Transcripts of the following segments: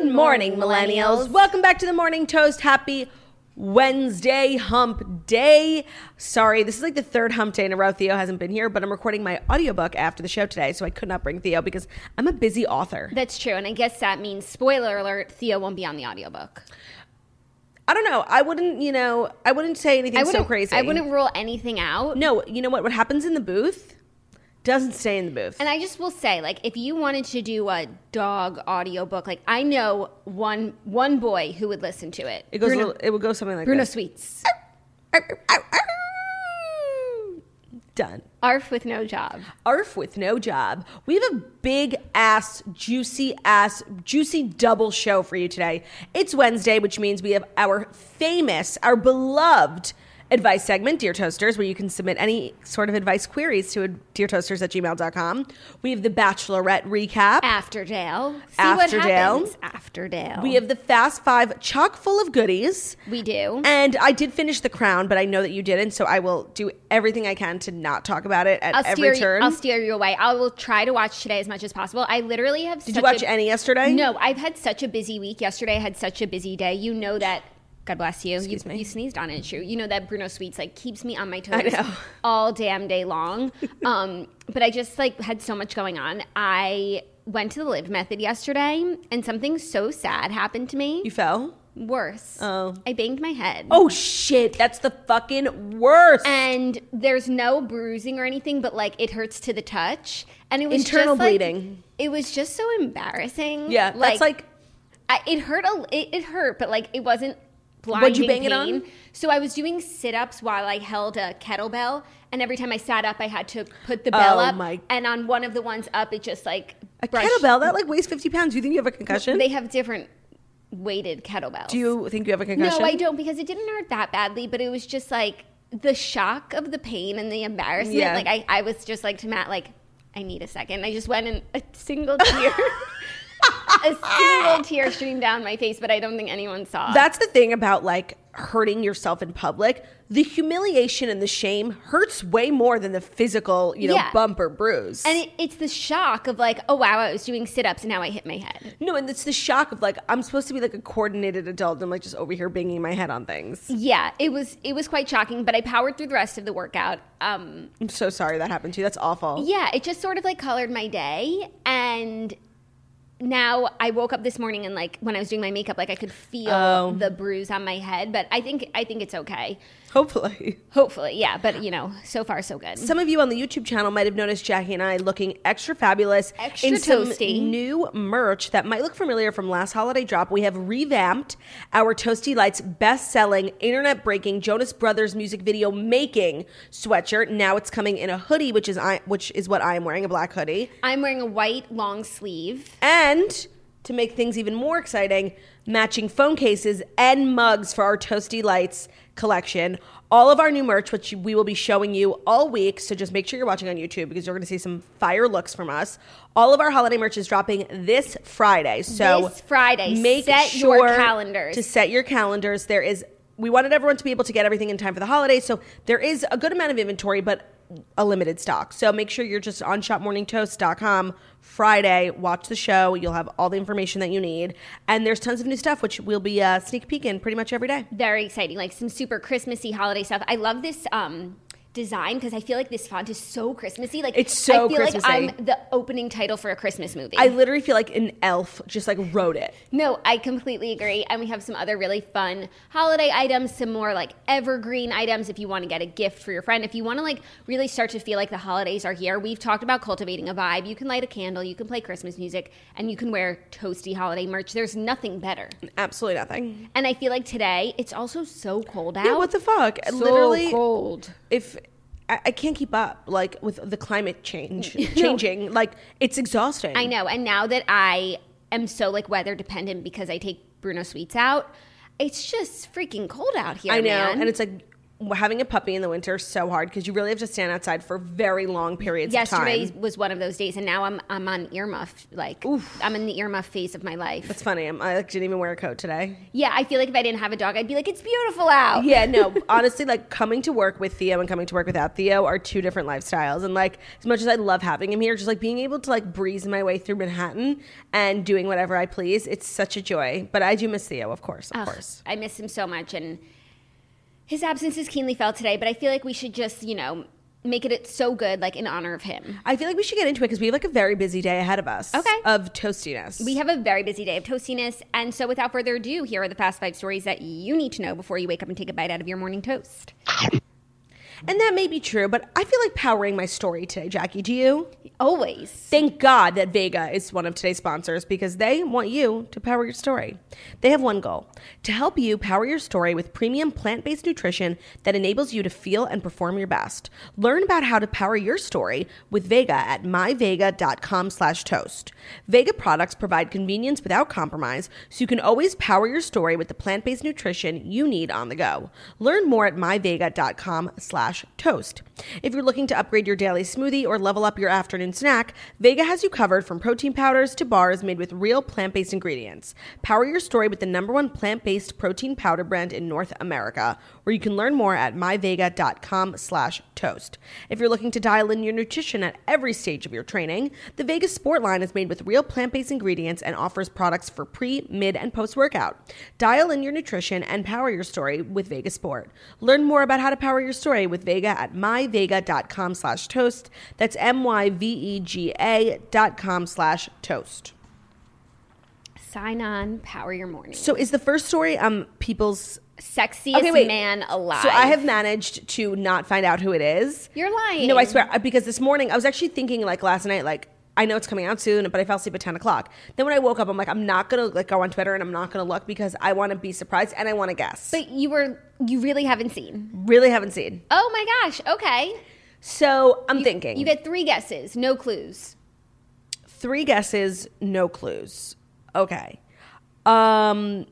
Good morning, millennials. Welcome back to the Morning Toast. Happy Wednesday hump day. Sorry, this is like the third hump day in a row. Theo hasn't been here, but I'm recording my audiobook after the show today, so I could not bring Theo because I'm a busy author. That's true. And I guess that means, spoiler alert, Theo won't be on the audiobook. I don't know. I wouldn't, you know, I wouldn't say anything I so wouldn't, crazy. I wouldn't rule anything out. No, you know what? What happens in the booth doesn't stay in the booth. And I just will say, like, if you wanted to do a dog audiobook, like I know one one boy who would listen to it. it goes. a Bruno, little, it would go something like Bruno this. Sweets. Done. Arf with no job. ARF with no job. We have a big ass, juicy ass, juicy double show for you today. It's Wednesday, which means we have our famous, our beloved advice segment, Dear Toasters, where you can submit any sort of advice queries to deartoasters at gmail.com. We have the Bachelorette recap. After Dale. See After what Dale. happens after Dale. We have the Fast Five chock full of goodies. We do. And I did finish The Crown, but I know that you didn't, so I will do everything I can to not talk about it at I'll every steer, you, turn. I'll steer you away. I will try to watch today as much as possible. I literally have. did you watch any yesterday? No, I've had such a busy week. Yesterday, I had such a busy day. You know that. God bless you. Excuse you, me. you sneezed on it. True. You know that Bruno Sweets like keeps me on my toes all damn day long. um, but I just like had so much going on. I went to the Live Method yesterday, and something so sad happened to me. You fell? Worse. Oh. I banged my head. Oh shit, that's the fucking worst. and there's no bruising or anything, but like it hurts to the touch, and it was Internal just, like- bleeding. It was just so embarrassing. yeah, that's like I, it hurt. A, it, it hurt, but like it wasn't What'd you bang it on? So I was doing sit ups while I held a kettlebell, and every time I sat up, I had to put the bell Oh, up. my- And on one of the ones up, it just like a brushed- kettlebell that like weighs 50 pounds. Do you think you have a concussion? They have different weighted kettlebells. Do you think you have a concussion? No, I don't because it didn't hurt that badly, but it was just like the shock of the pain and the embarrassment. Yeah. Like I, I was just like to Matt, like, I need a second. I just went and a single tear a single tear streamed down my face, but I don't think anyone saw. That's the thing about like hurting yourself in public. The humiliation and the shame hurts way more than the physical, you know, Yeah. bump or bruise. and it, it's the shock of like, oh wow, I was doing sit ups and now I hit my head. no, and it's the shock of like I'm supposed to be like a coordinated adult and I'm like just over here banging my head on things. Yeah, it was it was quite shocking, but I powered through the rest of the workout. Um, I'm so sorry that happened to you. That's awful. Yeah, it just sort of like colored my day. And now I woke up this morning and like when I was doing my makeup, like I could feel Oh. the bruise on my head. But I think I think it's okay. Hopefully. Hopefully, yeah. But you know, so far so good. Some of you on the YouTube channel might have noticed Jackie and I looking extra fabulous Extra in some toasty. new merch that might look familiar from last holiday drop. We have revamped our Toasty Lights best-selling, internet-breaking Jonas Brothers music video making sweatshirt. Now it's coming in a hoodie, which is I, which is what I am wearing, a black hoodie. I'm wearing a white long sleeve. And to make things even more exciting, matching phone cases and mugs for our Toasty Lights collection. All of our new merch, which we will be showing you all week. So just make sure you're watching on YouTube because you're going to see some fire looks from us. All of our holiday merch is dropping this Friday. So This Friday. make Set sure your calendars. to set your calendars. There is. We wanted everyone to be able to get everything in time for the holidays, so there is a good amount of inventory, but a limited stock. So make sure you're just on shopmorningtoast.com Friday. Watch the show. You'll have all the information that you need. And there's tons of new stuff, which we'll be uh, sneak peeking pretty much every day. Very exciting, like some super Christmassy holiday stuff. I love this um design because I feel like this font is so Christmassy. Like It's so I feel Christmassy. like I'm the opening title for a Christmas movie. I literally feel like an elf just like wrote it. no, I completely agree. And we have some other really fun holiday items, some more like evergreen items if you want to get a gift for your friend. If you want to like really start to feel like the holidays are here, we've talked about cultivating a vibe. You can light a candle, you can play Christmas music, and you can wear toasty holiday merch. There's nothing better. Absolutely nothing. And I feel like today it's also so cold out. Yeah, what the fuck? So Literally, cold. if I, can't keep up, like with the climate change changing, like it's exhausting. I know. And now that I am so like weather dependent because I take Bruno Sweets out, it's just freaking cold out here. I know, man. and it's like having a puppy in the winter is so hard because you really have to stand outside for very long periods yesterday of time. Yesterday was one of those days, and now I'm I'm on earmuff. Like I'm in the earmuff phase of my life. It's funny. I'm, I like, didn't even wear a coat today. yeah, I feel like if I didn't have a dog, I'd be like, it's beautiful out. Yeah, no, honestly, like coming to work with Theo and coming to work without Theo are two different lifestyles. And like, as much as I love having him here, just like being able to like breeze my way through Manhattan and doing whatever I please, it's such a joy. But I do miss Theo, of course, of Ugh, course. I miss him so much, and his absence is keenly felt today. But I feel like we should just, you know, make it so good, like in honor of him. I feel like we should get into it because we have like a very busy day ahead of us. Okay. Of toastiness. We have a very busy day of toastiness. And so, without further ado, here are the fast five stories that you need to know before you wake up and take a bite out of your morning toast. And that may be true, but I feel like powering my story today, Jackie. Do you? Always. Thank God that Vega is one of today's sponsors because they want you to power your story. They have one goal to help you power your story with premium plant based nutrition that enables you to feel and perform your best. Learn about how to power your story with Vega at myvega.com slash toast. Vega products provide convenience without compromise so you can always power your story with the plant based nutrition you need on the go. Learn more at myvega.com slash toast. If you're looking to upgrade your daily smoothie or level up your afternoon snack, Vega has you covered from protein powders to bars made with real plant-based ingredients. Power your story with the number one plant-based protein powder brand in North America, where you can learn more at myvega.com slash toast. If you're looking to dial in your nutrition at every stage of your training, the Vega Sport line is made with real plant-based ingredients and offers products for pre, mid, and post-workout. Dial in your nutrition and power your story with Vega Sport. Learn more about how to power your story with Vega at myvega.com slash toast. That's M-Y-V-E-G-A dot com slash toast. Sign on, power your morning. So is the first story um people's Sexiest Okay, man alive. So I have managed to not find out who it is. You're lying. No, I swear. uh, Because this morning I was actually thinking like last night, like I know it's coming out soon, but I fell asleep at ten o'clock. Then when I woke up, I'm like, I'm not gonna like go on Twitter and I'm not gonna look because I want to be surprised and I want to guess. But you were, you really haven't seen. really haven't seen. Oh my gosh. Okay. So I'm thinking You get three guesses, no clues. three guesses, no clues. Okay. Um,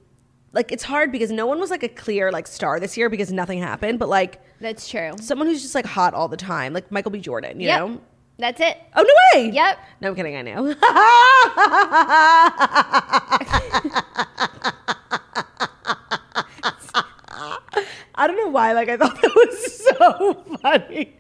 like it's hard because no one was like a clear like star this year because nothing happened. But like That's true. someone who's just like hot all the time, like Michael B. Jordan, you Yep. know. That's it. Oh no way! Yep. No, I'm kidding. I know. I don't know why. Like I thought that was so funny.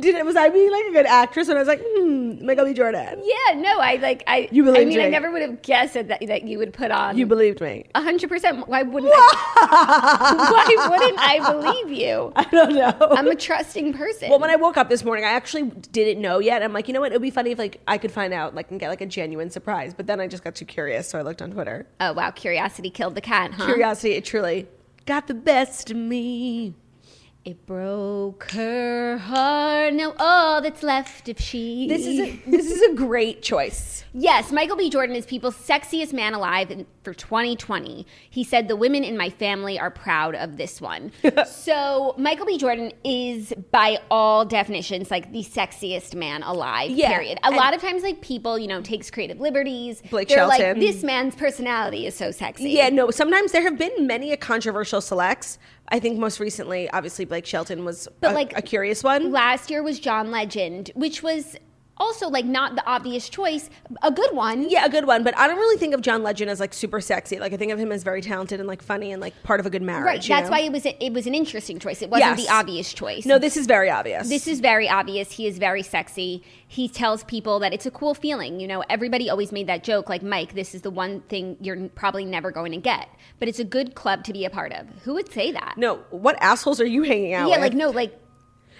Did it was I being like a good actress when I was like, hmm, Michael B. Jordan? Yeah, no, I like I. You believed I mean, I never would have guessed that that you would put on. You believed me. A hundred percent. Why wouldn't I? Why wouldn't I believe you? I don't know. I'm a trusting person. well, when I woke up this morning, I actually didn't know yet. I'm like, you know what? It would be funny if like I could find out, like, and get like a genuine surprise. But then I just got too curious, so I looked on Twitter. oh wow, curiosity killed the cat, huh? Curiosity, it truly got the best of me. It broke her heart. Now all that's left of she. This is a, this is a great choice. Yes, Michael B. Jordan is people's sexiest man alive in, for 2020. He said, The women in my family are proud of this one. so, Michael B. Jordan is, by all definitions, like the sexiest man alive, Yeah, period. A lot of times, like, people, you know, takes creative liberties. Blake They're like, This man's personality is so sexy. Yeah, no. Sometimes there have been many a controversial selects. I think most recently, obviously, Blake Shelton was But, a, like, a curious one. Last year was John Legend, which was also, like, not the obvious choice, a good one. Yeah, a good one. But I don't really think of John Legend as like super sexy. Like I think of him as very talented and like funny and like part of a good marriage. Right. That's know? why it was a, it was an interesting choice. It wasn't Yes. the obvious choice. No, this is very obvious. This is very obvious. He is very sexy. He tells people that it's a cool feeling. You know, everybody always made that joke, like, Mike, this is the one thing you're probably never going to get. But it's a good club to be a part of. Who would say that? no. What assholes are you hanging out yeah, with? like, no, like,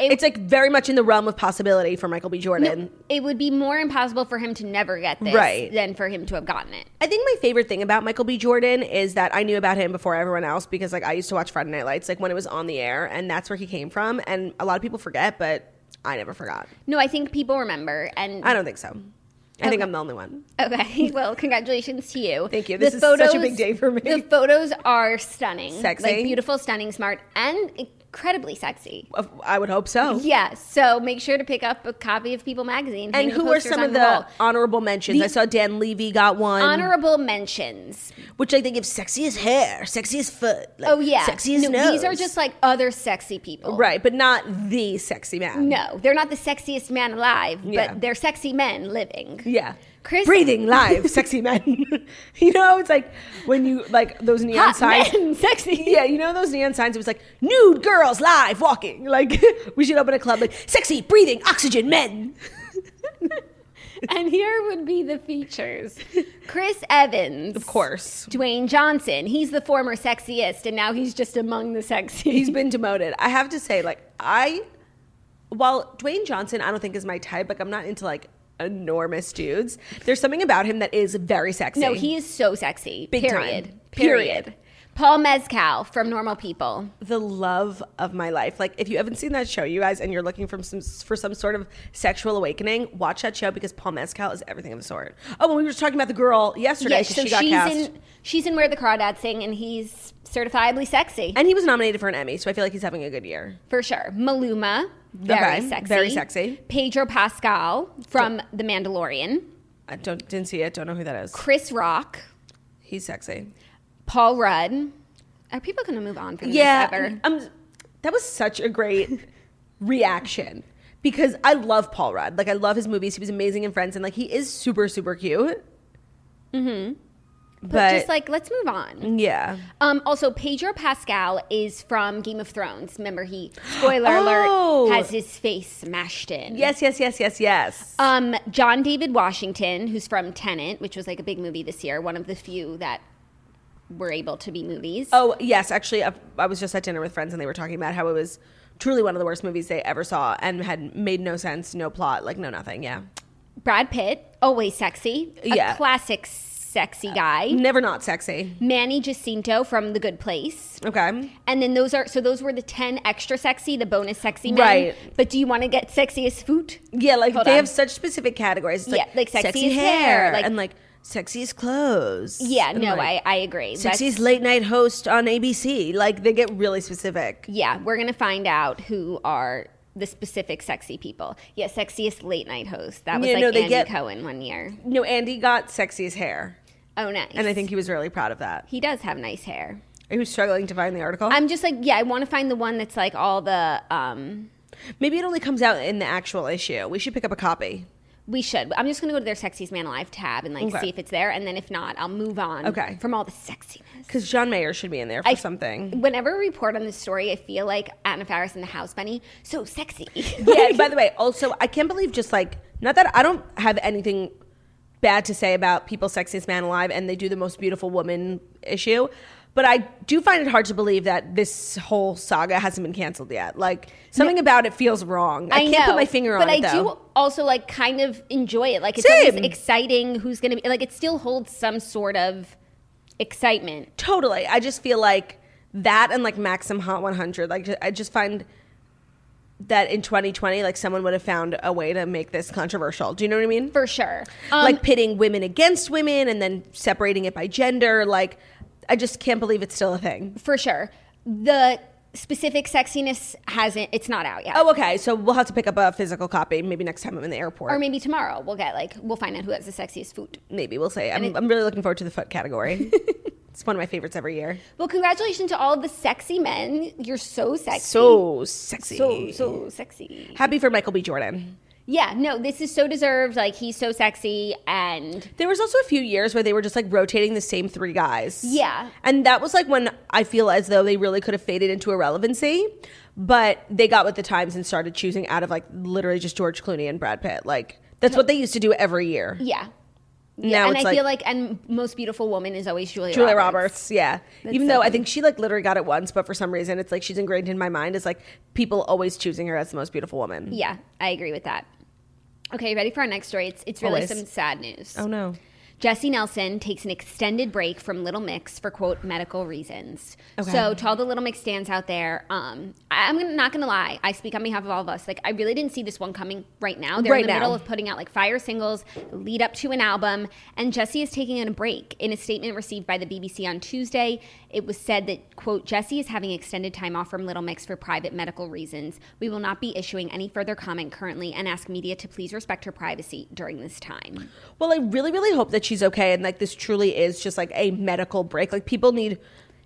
It- it's like very much in the realm of possibility for Michael B. Jordan. It would be more impossible for him to never get this Right. than for him to have gotten it. I think my favorite thing about Michael B. Jordan is that I knew about him before everyone else because like I used to watch Friday Night Lights like when it was on the air and that's where he came from and a lot of people forget but I never forgot. No, I think people remember, and I don't think so. I think I'm the only one. Okay, well, congratulations to you. Thank you. This is such a big day for me. The photos are stunning, Sexy. like beautiful, stunning, smart, and incredibly sexy. I would hope so. Yeah, so make sure to pick up a copy of People Magazine. And who are some of the the honorable mentions? The- I saw Dan Levy got one. honorable mentions? which I think of sexiest hair, sexiest foot. Like, Oh yeah, sexiest no, nose. these are just like other sexy people, right, but not the sexy man. No, they're not the sexiest man alive, Yeah. but they're sexy men living. Yeah. Chris- breathing live, sexy men. you know, it's like when you like those neon Hot signs. men, sexy. Yeah, you know those neon signs. It was like nude girls live walking. Like we should open a club like sexy breathing oxygen men. And here would be the features: Chris Evans, Of course, Dwayne Johnson. He's the former sexiest, and now he's just among the sexy. he's been demoted. I have to say, like I, while Dwayne Johnson, I don't think is my type. Like I'm not into like enormous dudes. There's something about him that is very sexy. no, he is so sexy. Big period. time. Period. Period. Paul Mescal from Normal People. the love of my life. Like if you haven't seen that show, you guys, and you're looking for some for some sort of sexual awakening, watch that show because Paul Mescal is everything of the sort. Oh, well, we were just talking about the girl yesterday. So she got she's cast. in she's in Where the Crawdads Sing, and he's certifiably sexy and he was nominated for an Emmy, so I feel like he's having a good year. for sure. Maluma, very Okay, sexy, very sexy. Pedro Pascal from The Mandalorian. I don't didn't see it. Don't know who that is. Chris Rock, He's sexy. Paul Rudd. Are people going to move on from Yeah, this ever? um, that was such a great reaction because I love Paul Rudd. Like I love his movies. He was amazing in Friends, and like he is super super cute. Mm-hmm. But, But, just like, let's move on. yeah. Um, also, Pedro Pascal is from Game of Thrones. Remember, he spoiler Oh. alert has his face smashed in. Yes, yes, yes, yes, yes. Um, John David Washington, who's from Tenet, which was like a big movie this year, one of the few that were able to be movies. Oh yes, actually, I, I was just at dinner with friends and they were talking about how it was truly one of the worst movies they ever saw and had made no sense, no plot, like no nothing. Yeah, Brad Pitt, always sexy, a Yeah. classic sexy uh, guy. never not sexy. Manny Jacinto from The Good Place. Okay, And then those are so those were the ten extra sexy, the bonus sexy men. Right. But do you want to get sexiest food? yeah, like Hold they on. have such specific categories. It's Yeah, like sexy sexiest hair, hair, like- and like sexiest clothes. Yeah, and, no, like, I, I agree. sexiest That's- late night host on ABC. Like they get really specific. Yeah, we're gonna find out who are the specific sexy people. Yeah, sexiest late night host. That was Yeah, like no, they Andy get- Cohen one year. No, Andy got sexiest hair, Oh, nice. and I think he was really proud of that. he does have nice hair. Are you struggling to find the article? I'm just like, yeah, I want to find the one that's like all the. um Maybe it only comes out in the actual issue. We should pick up a copy. We should. I'm just gonna go to their sexiest man alive tab and like Okay. see if it's there, and then if not, I'll move on. Okay. From all the sexiness. Because John Mayer should be in there for I- something. Whenever we report on this story, I feel like Anna Faris and the House Bunny so sexy. yeah. By the way, also I can't believe just like not that I don't have anything bad to say about People's Sexiest Man Alive, and they do the Most Beautiful Woman issue, but I do find it hard to believe that this whole saga hasn't been canceled yet. Like something about it feels wrong. I, can't put my finger on it But I though. do also like kind of enjoy it. Like it's Same. always exciting. Who's gonna be like? It still holds some sort of excitement. Totally. I just feel like that and like Maxim Hot 100. Like I just find that in 2020, like someone would have found a way to make this controversial. Do you know what I mean? For sure. Um, like pitting women against women and then separating it by gender. Like I just can't believe it's still a thing. for sure. The specific sexiness hasn't. It's not out yet. Oh, okay. So we'll have to pick up a physical copy. Maybe next time I'm in the airport. Or maybe tomorrow we'll get like we'll find out who has the sexiest food. maybe we'll say. I'm, it- I'm really looking forward to the foot category. it's one of my favorites every year. Well, congratulations to all of the sexy men. You're so sexy. So sexy. so so sexy. happy for Michael B. Jordan. Yeah, no, this is so deserved. Like he's so sexy and There was also a few years where they were just like rotating the same three guys. Yeah. And that was like when I feel as though they really could have faded into irrelevancy, but they got with the times and started choosing out of like literally just George Clooney and Brad Pitt. Like that's what they used to do every year. yeah. Now and I like feel like and most beautiful woman is always Julia Julia Roberts. Roberts. Yeah. That's Even so though I think she like literally got it once, but for some reason it's like she's ingrained in my mind as like people always choosing her as the most beautiful woman. Yeah, I agree with that. Okay, ready for our next story? It's it's really Always. some sad news. Oh no. Jesy Nelson takes an extended break from Little Mix for quote medical reasons. Okay. So to all the Little Mix stands out there, um, I, I'm gonna, not gonna lie. I speak on behalf of all of us. Like I really didn't see this one coming right now. They're Right in the now. middle of putting out like fire singles, lead up to an album, and Jesse is taking a break. In a statement received by the BBC on Tuesday, it was said that quote Jesy is having extended time off from Little Mix for private medical reasons. We will not be issuing any further comment currently, and ask media to please respect her privacy during this time. Well, I really, really hope that she's okay and like this truly is just like a medical break. Like people need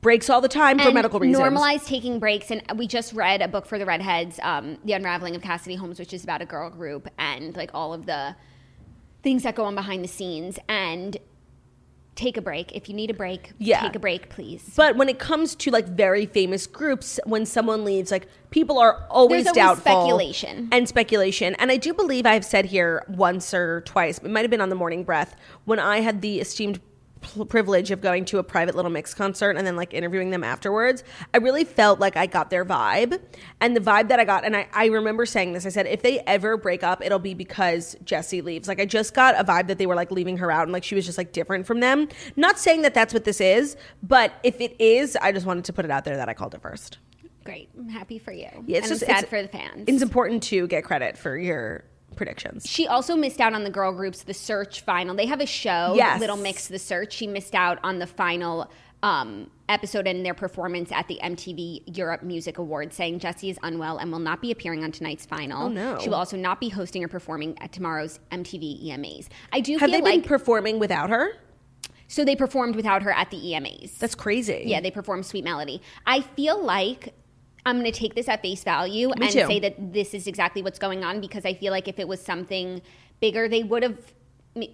breaks all the time for and medical reasons. Normalize taking breaks. And we just read a book for the redheads, um, The Unraveling of Cassidy Holmes, which is about a girl group and like all of the things that go on behind the scenes. And take a break. If you need a break, Yeah. take a break, please. But when it comes to like very famous groups, when someone leaves, like people are always There's always doubtful speculation. and speculation. And I do believe I've said here once or twice, it might have been on the Morning Breath, when I had the esteemed pl- privilege of going to a private Little Mix concert and then like interviewing them afterwards. I really felt like I got their vibe, and the vibe that I got, and I, I remember saying this. I said if they ever break up, it'll be because Jesy leaves. Like I just got a vibe that they were like leaving her out and like she was just like different from them. Not saying that that's what this is, but if it is, I just wanted to put it out there that I called it first. Great. I'm happy for you. Yeah, and I'm sad for the fans. It's important to get credit for your predictions. She also missed out on the girl groups, The Search final. They have a show, Yes. Little Mix, The Search. She missed out on the final um, episode and their performance at the MTV Europe Music Awards, saying Jesy is unwell and will not be appearing on tonight's final. Oh, no. She will also not be hosting or performing at tomorrow's MTV EMAs. I do Have they been like performing without her? so they performed without her at the EMAs. That's crazy. Yeah, they performed Sweet Melody. I feel like I'm going to take this at face value and too. say that this is exactly what's going on because I feel like if it was something bigger, they would have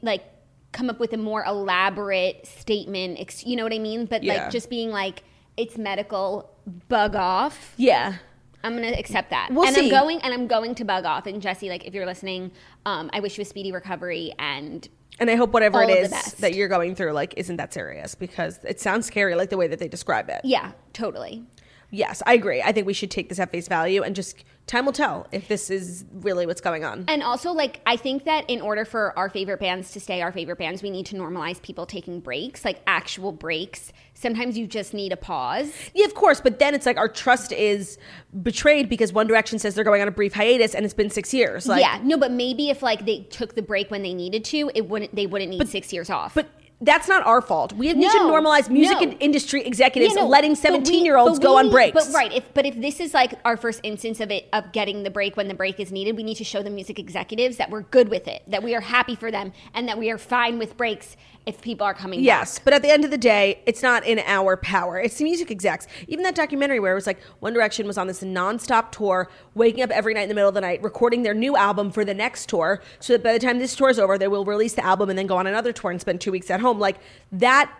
like come up with a more elaborate statement. You know what I mean? But Yeah. like just being like it's medical, bug off. Yeah. I'm gonna accept that, We'll and see. I'm going and I'm going to bug off. And Jesy, like if you're listening, um, I wish you a speedy recovery and And I hope whatever it is that you're going through, like, isn't that serious because it sounds scary, like the way that they describe it. yeah, totally. Yes, I agree. I think we should take this at face value and just time will tell if this is really what's going on. And also, like, I think that in order for our favorite bands to stay our favorite bands, we need to normalize people taking breaks, like actual breaks. Sometimes you just need a pause. Yeah, of course, but then it's like our trust is betrayed because One Direction says they're going on a brief hiatus and it's been six years. Like, yeah, no, but maybe if like they took the break when they needed to, it wouldn't. They wouldn't need but, six years off. But that's not our fault. We need to normalize music no. industry executives Yeah, no, letting but we- 17 year olds go we on breaks. But right, if but if this is like our first instance of it of getting the break when the break is needed, we need to show the music executives that we're good with it, that we are happy for them, and that we are fine with breaks if people are coming. Yes, back. but at the end of the day, it's not in our power. It's the music execs. Even that documentary where it was like One Direction was on this nonstop tour, waking up every night in the middle of the night, recording their new album for the next tour, so that by the time this tour is over, they will release the album and then go on another tour and spend two weeks at home. Like that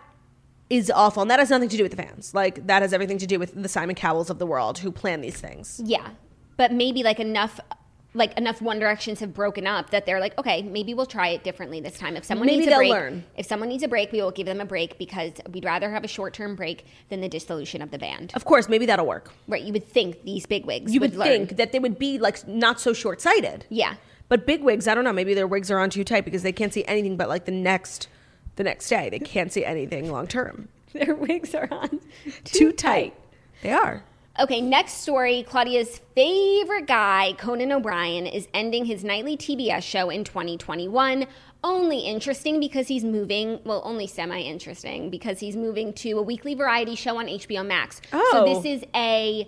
is awful, and that has nothing to do with the fans. Like that has everything to do with the Simon Cowells of the world who plan these things. Yeah, but maybe like enough, like enough One Directions have broken up that they're like, okay, maybe we'll try it differently this time. If someone Maybe needs a they'll break, learn. if someone needs a break, we will give them a break because we'd rather have a short term break than the dissolution of the band. Of course, maybe that'll work. Right? You would think these big wigs. You would, learn. think that they would be like not so short sighted. Yeah. But big wigs, I don't know. Maybe their wigs are on too tight because they can't see anything but like the next, the next day. They can't see anything long term. Their wigs are on Too tight. They are. Okay, next story. Claudia's favorite guy, Conan O'Brien, is ending his nightly TBS show in 2021. Only interesting because he's moving, well, only semi interesting because he's moving to a weekly variety show on HBO Max. Oh. So Oh. this is a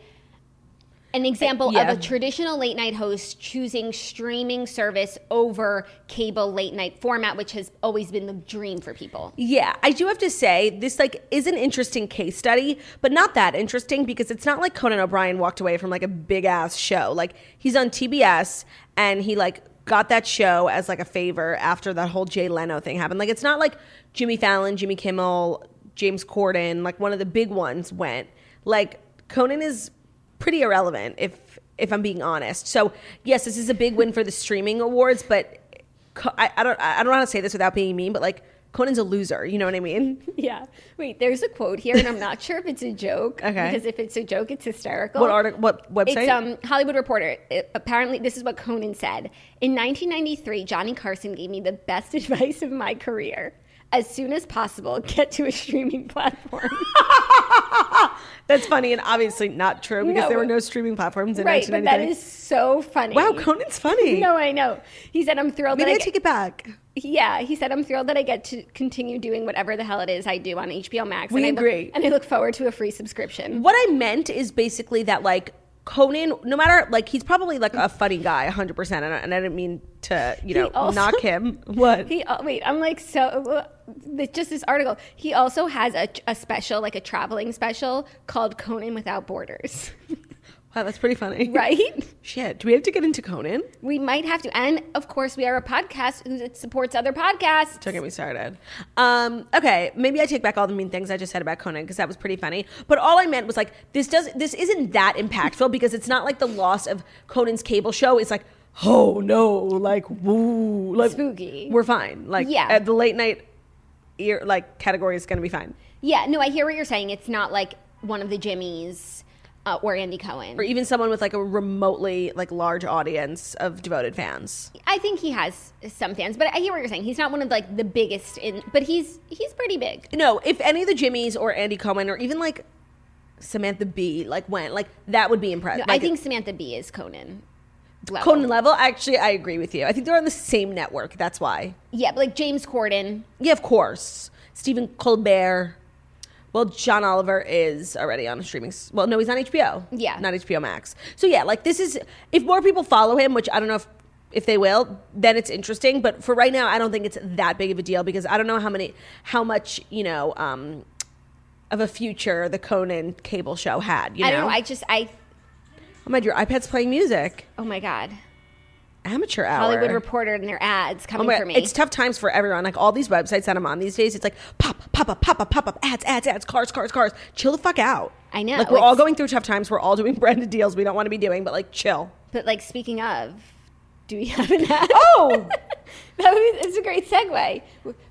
an example Yeah. of a traditional late night host choosing streaming service over cable late night format, which has always been the dream for people. Yeah, I do have to say this like is an interesting case study, but not that interesting because it's not like Conan O'Brien walked away from like a big ass show. Like he's on TBS and he like got that show as like a favor after that whole Jay Leno thing happened. Like it's not like Jimmy Fallon, Jimmy Kimmel, James Corden, like one of the big ones went. Like Conan is pretty irrelevant if if I'm being honest. So yes, this is a big win for the streaming awards, but I, I don't I don't know how to say this without being mean, but like Conan's a loser. You know what I mean? Yeah. Wait, there's a quote here, and I'm not sure if it's a joke. Okay. Because if it's a joke, it's hysterical. What article? What website? It's um Hollywood Reporter. It- apparently, this is what Conan said. In 1993, Johnny Carson gave me the best advice of my career. As soon as possible, get to a streaming platform. That's funny and obviously not true because No, there were no streaming platforms in right, but that 1993. is so funny. wow, Conan's funny. No, I know. He said, "I'm thrilled Maybe I that I take it back. Yeah, he said, "I'm thrilled that I get to continue doing whatever the hell it is I do on HBO Max." We and I look- agree. and I look forward to a free subscription. What I meant is basically that like Conan, no matter like he's probably like a funny guy, hundred percent, and I didn't mean to you know also- knock him. What? He oh, wait, I'm like so. uh, Just this article. He also has a, a special, like a traveling special called Conan Without Borders. wow, that's pretty funny, right? Shit, do we have to get into Conan? We might have to, and of course, we are a podcast who supports other podcasts. Don't get me started. Um, okay, maybe I take back all the mean things I just said about Conan because that was pretty funny. But all I meant was like this does this isn't that impactful because it's not like the loss of Conan's cable show. It's like oh no, like woo, like Spooky. We're fine. Like Yeah. uh, the late night ear like category is gonna be fine. Yeah, no, I hear what you're saying. It's not like one of the Jimmys uh, or Andy Cohen. Or even someone with like a remotely like large audience of devoted fans. I think he has some fans, but I hear what you're saying. He's not one of like the biggest in, but he's he's pretty big. No, if any of the Jimmys or Andy Cohen or even like Samantha Bee like went like that would be impressive. I Like, think Samantha Bee is Conan. Level. Conan level. Actually, I agree with you. I think they're on the same network. That's why. Yeah, but like James Corden. Yeah, of course. Stephen Colbert. Well, John Oliver is already on a streaming. s- Well, no, he's on HBO. Yeah. not HBO Max. So yeah, like this is if more people follow him, which I don't know if if they will, then it's interesting. But for right now, I don't think it's that big of a deal because I don't know how many, how much you know, um, of a future the Conan cable show had. You know, I don't know. I just I oh my, your iPad's playing music. oh my god. Amateur hour. Hollywood Reporter and their ads Oh coming my, for me. It's tough times for everyone. Like all these websites that I'm on these days, it's like pop, pop up, pop up, pop up, ads, ads, ads, cars, cars, cars. Chill the fuck out. I know, Like we're all going through tough times. We're all doing branded deals we don't want to be doing, but like chill. but like speaking of, do we have an ad? Oh, that was it's a great segue.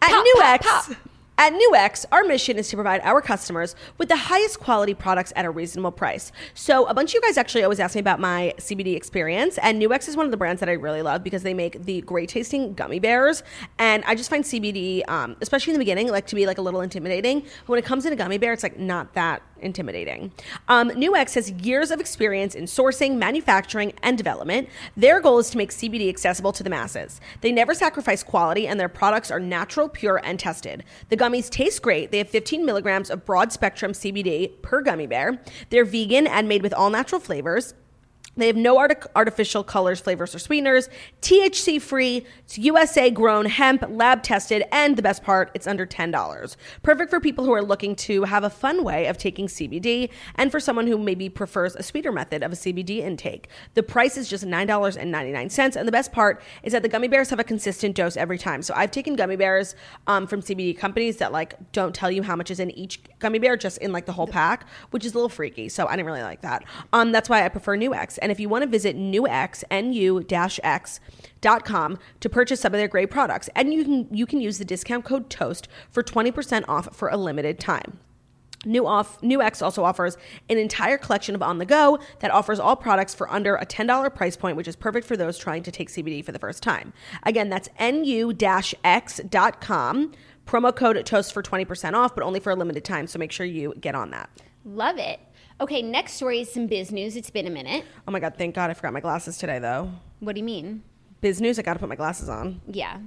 at Pop, Nuex. pop, pop. At Nuex, our mission is to provide our customers with the highest quality products at a reasonable price. So, a bunch of you guys actually always ask me about my CBD experience, and Nuex is one of the brands that I really love because they make the great tasting gummy bears. And I just find CBD, um, especially in the beginning, like to be like a little intimidating. But when it comes in a gummy bear, it's like not that intimidating. Um, Nuex has years of experience in sourcing, manufacturing, and development. Their goal is to make CBD accessible to the masses. They never sacrifice quality, and their products are natural, pure, and tested. The gummies taste great. They have 15 milligrams of broad spectrum CBD per gummy bear. They're vegan and made with all natural flavors. They have no artic- artificial colors, flavors, or sweeteners. THC free. It's USA grown hemp, lab tested, and the best part, it's under $10. Perfect for people who are looking to have a fun way of taking CBD and for someone who maybe prefers a sweeter method of a CBD intake. The price is just $9.99. And the best part is that the gummy bears have a consistent dose every time. So I've taken gummy bears um, from CBD companies that like don't tell you how much is in each gummy bear, just in like the whole pack, which is a little freaky. So I didn't really like that. Um, that's why I prefer Nuex. And if you want to visit Nuex, nu-x.com to purchase some of their great products, and you can you can use the discount code TOAST for 20% off for a limited time. New off Nuex also offers an entire collection of on the go that offers all products for under a $10 price point, which is perfect for those trying to take CBD for the first time. Again, that's nu-x.com. Promo code TOAST for 20% off, but only for a limited time. So make sure you get on that. Love it. Okay, next story is some biz news. It's been a minute. Oh my God, thank God I forgot my glasses today, though. What do you mean? Biz news, I got to put my glasses on. Yeah.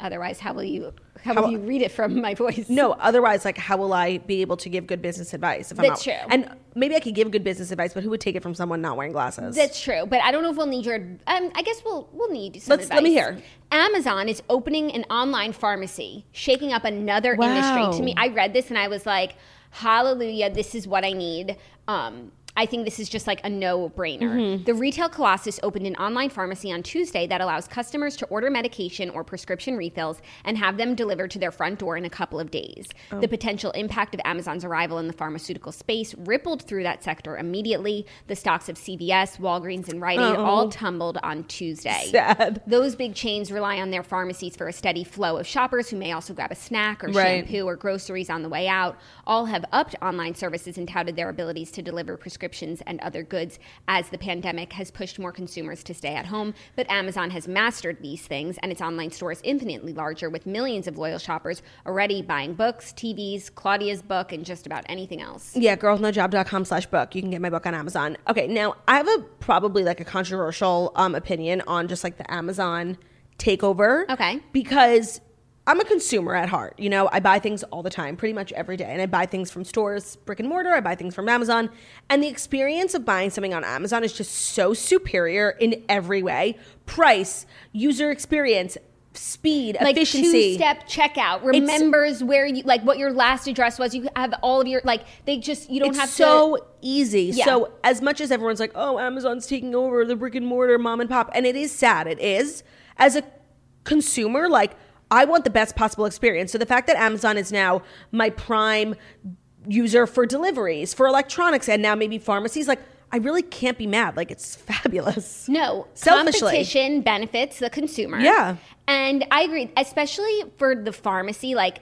Otherwise, how will you how, How- will you read it from my voice? No, otherwise, like, how will I be able to give good business advice if I'm That's not? true. And maybe I could give good business advice, but who would take it from someone not wearing glasses? That's true, but I don't know if we'll need your. Um, I guess we'll we'll need some Let's- advice. let me hear. Amazon is opening an online pharmacy, shaking up another Wow. industry. To me, I read this and I was like, "Hallelujah! This is what I need." Um, I think this is just like a no brainer. Mm-hmm. The retail Colossus opened an online pharmacy on Tuesday that allows customers to order medication or prescription refills and have them delivered to their front door in a couple of days. Oh. The potential impact of Amazon's arrival in the pharmaceutical space rippled through that sector immediately. The stocks of CVS, Walgreens, and Rite Aid all tumbled on Tuesday. Oh. Sad. Those big chains rely on their pharmacies for a steady flow of shoppers who may also grab a snack or Right. shampoo or groceries on the way out. All have upped online services and touted their abilities to deliver prescriptions and other goods as the pandemic has pushed more consumers to stay at home. But Amazon has mastered these things, and its online store is infinitely larger with millions of loyal shoppers already buying books, TVs, Claudia's book, and just about anything else. Yeah, girlsnojob.com slash book. You can get my book on Amazon. Okay, now I have a probably like a controversial um, opinion on just like the Amazon takeover. Okay. Because I'm a consumer at heart. You know, I buy things all the time, pretty much every day. And I buy things from stores, brick and mortar, I buy things from Amazon. And the experience of buying something on Amazon is just so superior in every way price, user experience, speed, Like efficiency. two-step checkout remembers where you like what your last address was. You have all of your like they just you don't have- it's have so to. easy. Yeah. So as much as everyone's like, "Oh, Amazon's taking over the brick and mortar mom and pop," and it is sad. It is as a consumer, like I want the best possible experience. So the fact that Amazon is now my prime user for deliveries, for electronics, and now maybe pharmacies, like I really can't be mad. Like it's fabulous. No, Selfishly. competition benefits the consumer. Yeah. And I agree, especially for the pharmacy. Like,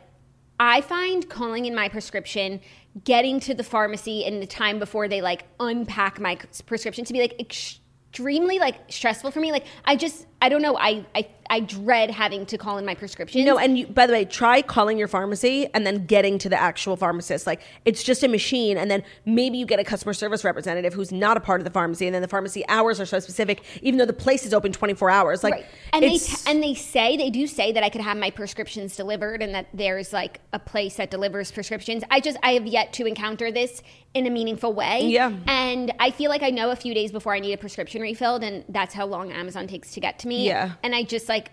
I find calling in my prescription, getting to the pharmacy in the time before they like unpack my prescription to be like extremely like stressful for me. Like, I just, I don't know. I, I, I dread having to call in my prescription. No, and you, by the way, try calling your pharmacy and then getting to the actual pharmacist. Like it's just a machine, and then maybe you get a customer service representative who's not a part of the pharmacy, and then the pharmacy hours are so specific, even though the place is open twenty four hours. Like, Right. And they t- and they say they do say that I could have my prescriptions delivered and that there's like a place that delivers prescriptions. I just I have yet to encounter this in a meaningful way. Yeah. And I feel like I know a few days before I need a prescription refilled and that's how long Amazon takes to get to me. Yeah. And I just like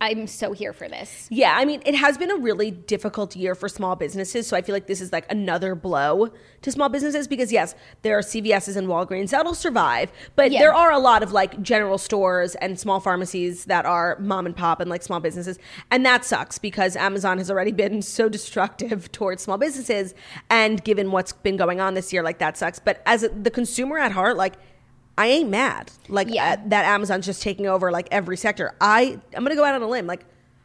I'm so here for this. Yeah, I mean, it has been a really difficult year for small businesses. So I feel like this is like another blow to small businesses because, yes, there are CVS's and Walgreens that'll survive, but Yeah. there are a lot of like general stores and small pharmacies that are mom and pop and like small businesses. And that sucks because Amazon has already been so destructive towards small businesses. And given what's been going on this year, like that sucks. But as the consumer at heart, like, I ain't mad. Like Yeah. uh, that Amazon's just taking over like every sector. I I'm gonna go out on a limb. Like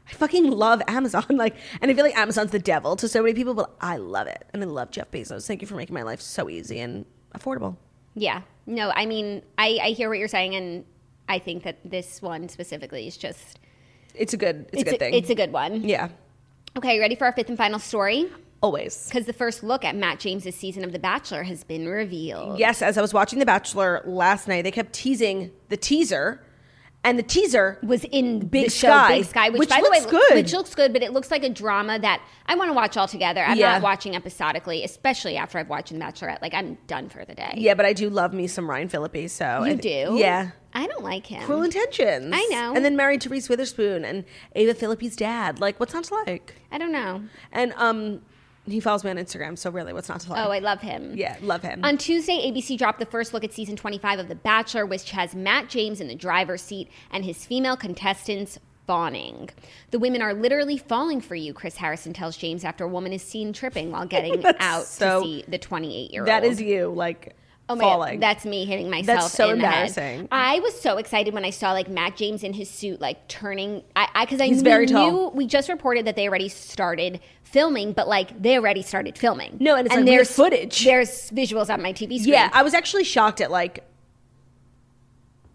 I fucking love Amazon. Like, and I feel like Amazon's the devil to so many people, but I love it, and I love Jeff Bezos. Thank you for making my life so easy and affordable. Yeah. No, I mean, I, I hear what you're saying and I think that this one specifically is just It's a good. It's, it's a good thing. it's a good one. yeah, Okay, ready for our fifth and final story? Always. Because the first look at Matt James's season of The Bachelor has been revealed. Yes, as I was watching The Bachelor last night, they kept teasing the teaser, and the teaser was in Big the show Sky, Big Sky, which, which by looks the way, good. which looks good, but it looks like a drama that I want to watch all together. I'm Yeah. not watching episodically, especially after I've watched The Bachelorette. Like I'm done for the day. Yeah, but I do love me some Ryan Phillippe. So you I- do. Yeah. I don't like him. Cruel Intentions. I know. And then married to Reese Witherspoon and Ava Phillippe's dad. Like, what's not to like? I don't know. And um, he follows me on Instagram, so really, what's not to like? Oh, I love him. yeah, love him. On Tuesday, ABC dropped the first look at season 25 of The Bachelor, which has Matt James in the driver's seat and his female contestants fawning. The women are literally falling for you, Chris Harrison tells James after a woman is seen tripping while getting out so- to see the 28 year old. that is you, like Oh my falling. god, that's me hitting myself. That's so in the head. embarrassing. I was so excited when I saw like Matt James in his suit, like turning. I because I, He's knew, very tall. We just reported that they already started filming, but like they already started filming. No, and it's like, have footage. There's visuals on my TV screen. yeah, I was actually shocked at like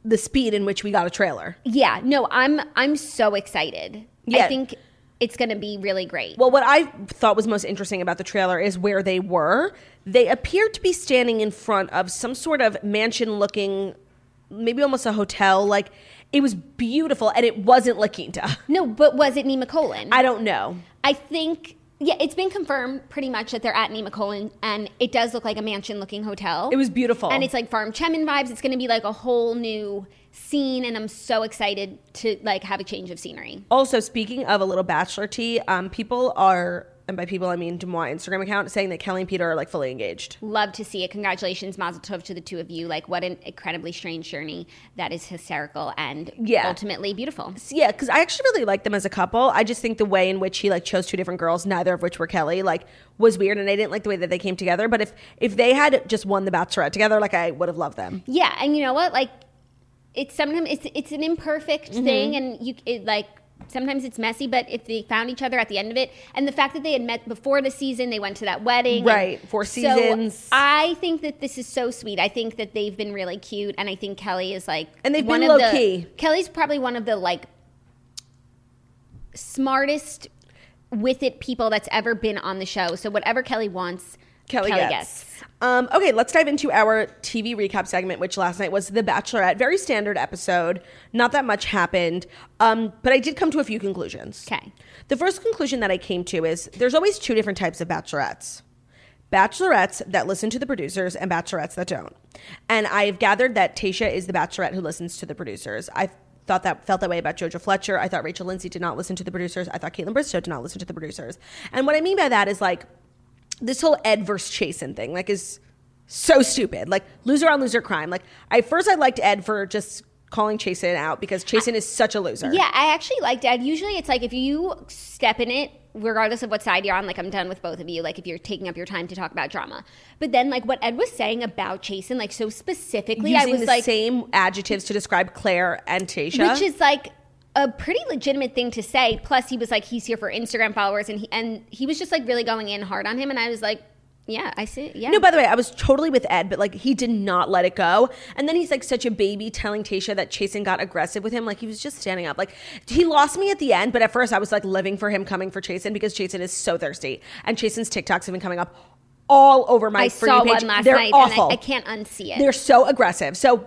the speed in which we got a trailer. Yeah, no, I'm I'm so excited. Yeah. I think it's going to be really great. Well, what I thought was most interesting about the trailer is where they were. They appeared to be standing in front of some sort of mansion looking, maybe almost a hotel. Like it was beautiful and it wasn't La Quinta. no, but was it Nemacolin? I don't know. I think yeah, it's been confirmed pretty much that they're at Nemacolin, and it does look like a mansion-looking hotel. It was beautiful. and it's like Farm Chemin vibes. It's going to be like a whole new scene, and I'm so excited to like have a change of scenery. Also, speaking of a little bachelor tea, um, people are and by people I mean DeuxMoi Instagram account, saying that Kelly and Peter are like fully engaged. Love to see it. Congratulations, Mazel Tov to the two of you. Like, what an incredibly strange journey that is hysterical and Yeah. ultimately beautiful. Yeah, because I actually really like them as a couple. I just think the way in which he like chose two different girls, neither of which were Kelly, like was weird, and I didn't like the way that they came together. But if if they had just won the Bachelorette together, like I would have loved them. Yeah, and you know what? Like, it's sometimes it's it's an imperfect Mm-hmm. thing, and you it, like sometimes it's messy. But if they found each other at the end of it, and the fact that they had met before the season, they went to that wedding, Right, four so seasons. I think that this is so sweet. I think that they've been really cute, and I think Kelly is like, And they've one been low the- key. Kelly's probably one of the like smartest with it people that's ever been on the show. So whatever Kelly wants, Kelly, Kelly, gets. gets. Um, okay, let's dive into our TV recap segment, which last night was The Bachelorette. Very standard episode. Not that much happened. Um, but I did come to a few conclusions. Okay. The first conclusion that I came to is there's always two different types of bachelorettes. Bachelorettes that listen to the producers and bachelorettes that don't. And I've gathered that Tayshia is the bachelorette who listens to the producers. I thought that felt that way about Jojo Fletcher. I thought Rachel Lindsay did not listen to the producers. I thought Kaitlyn Bristowe did not listen to the producers. And what I mean by that is like this whole Ed versus Chasen thing, like, is so stupid. Like, loser on loser crime. Like, I first I liked Ed for just calling Chasen out because Chasen is such a loser. Yeah, I actually like Dad. Usually it's like if you step in it, regardless of what side you're on, like I'm done with both of you, like if you're taking up your time to talk about drama. But then like what Ed was saying about Chasen, like so specifically, Using I was the like same adjectives to describe Claire and Tayshia. which is like a pretty legitimate thing to say. Plus he was like, he's here for Instagram followers and he and he was just like really going in hard on him and I was like, Yeah, I see yeah. No, by the way, I was totally with Ed, but like he did not let it go. And then he's like such a baby telling Tayshia that Chasen got aggressive with him. Like he was just standing up. Like he lost me at the end, but at first I was like living for him coming for Chasen because Chasen is so thirsty. And Chasen's TikToks have been coming up all over my I For You saw page. one last They're night awful. and I, I can't unsee it. They're so aggressive. So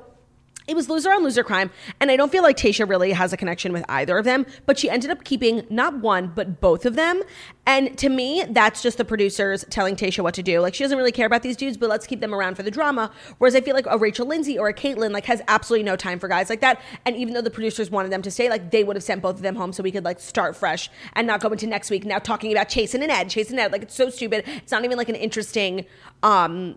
it was loser on loser crime. And I don't feel like Tayshia really has a connection with either of them, but she ended up keeping not one, but both of them. And to me, that's just the producers telling Tayshia what to do. Like she doesn't really care about these dudes, but let's keep them around for the drama. Whereas I feel like a Rachel Lindsay or a Kaitlyn like has absolutely no time for guys like that. And even though the producers wanted them to stay, like they would have sent both of them home so we could like start fresh and not go into next week now talking about Chasen and Ed, Chasen and Ed. Like it's so stupid. It's not even like an interesting um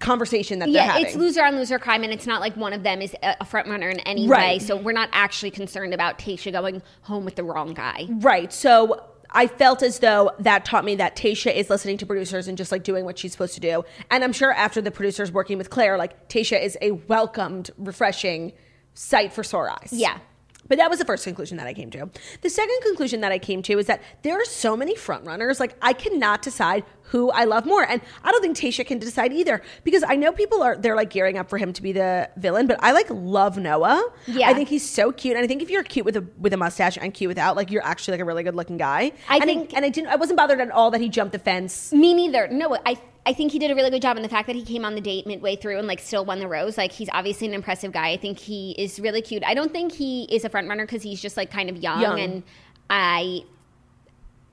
conversation that they're yeah, having. it's loser on loser crime, and it's not like one of them is a a front runner in any Right. way. So we're not actually concerned about Tayshia going home with the wrong guy. Right. So I felt as though that taught me that Tayshia is listening to producers and just like doing what she's supposed to do. And I'm sure after the producers working with Claire, like Tayshia is a welcomed, refreshing sight for sore eyes. Yeah. But that was the first conclusion that I came to. The second conclusion that I came to is that there are so many frontrunners. Like I cannot decide who I love more, and I don't think Tayshia can decide either because I know people are they're like gearing up for him to be the villain, but I like love Noah. Yeah. I think he's so cute, and I think if you're cute with a with a mustache and cute without, like you're actually like a really good looking guy. I and think- and I didn't, I wasn't bothered at all that he jumped the fence. Me neither. No, I I think he did a really good job in the fact that he came on the date midway through and like still won the rose. Like he's obviously an impressive guy. I think he is really cute. I don't think he is a front runner because he's just like kind of young, Young. and I.